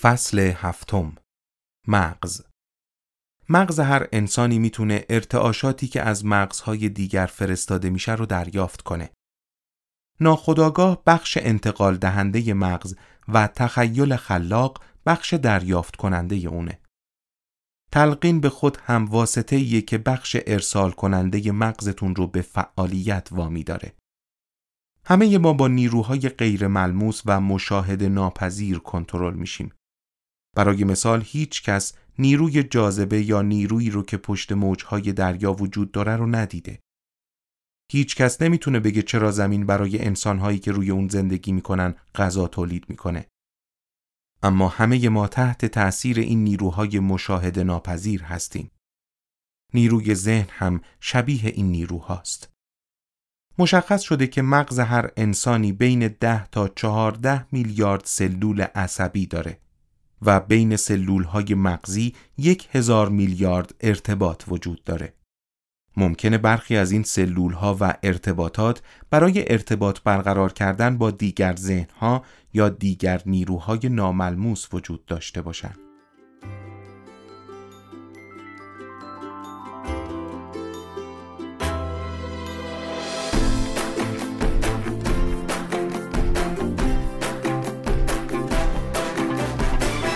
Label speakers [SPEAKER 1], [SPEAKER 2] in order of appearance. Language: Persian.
[SPEAKER 1] فصل هفتم مغز مغز هر انسانی می‌تونه ارتعاشاتی که از مغزهای دیگر فرستاده میشه رو دریافت کنه. ناخداگاه بخش انتقال دهنده مغز و تخیل خلاق بخش دریافت کننده اونه. تلقین به خود هم واسطه که بخش ارسال کننده مغزتون رو به فعالیت وامی داره. همه ما با نیروهای غیر ملموس و مشاهد ناپذیر کنترل میشیم. برای مثال هیچ کس نیروی جاذبه یا نیرویی رو که پشت موجهای دریا وجود داره رو ندیده. هیچ کس نمی‌تونه بگه چرا زمین برای انسانهایی که روی اون زندگی می‌کنن غذا تولید می‌کنه. اما همه ما تحت تأثیر این نیروهای مشاهده ناپذیر هستیم. نیروی ذهن هم شبیه این نیروهاست. مشخص شده که مغز هر انسانی بین 10 تا 14 میلیارد سلول عصبی داره و بین سلول های مغزی یک هزار میلیارد ارتباط وجود داره. ممکنه برخی از این سلول ها و ارتباطات برای ارتباط برقرار کردن با دیگر ذهن یا دیگر نیروهای ناملموس وجود داشته باشند.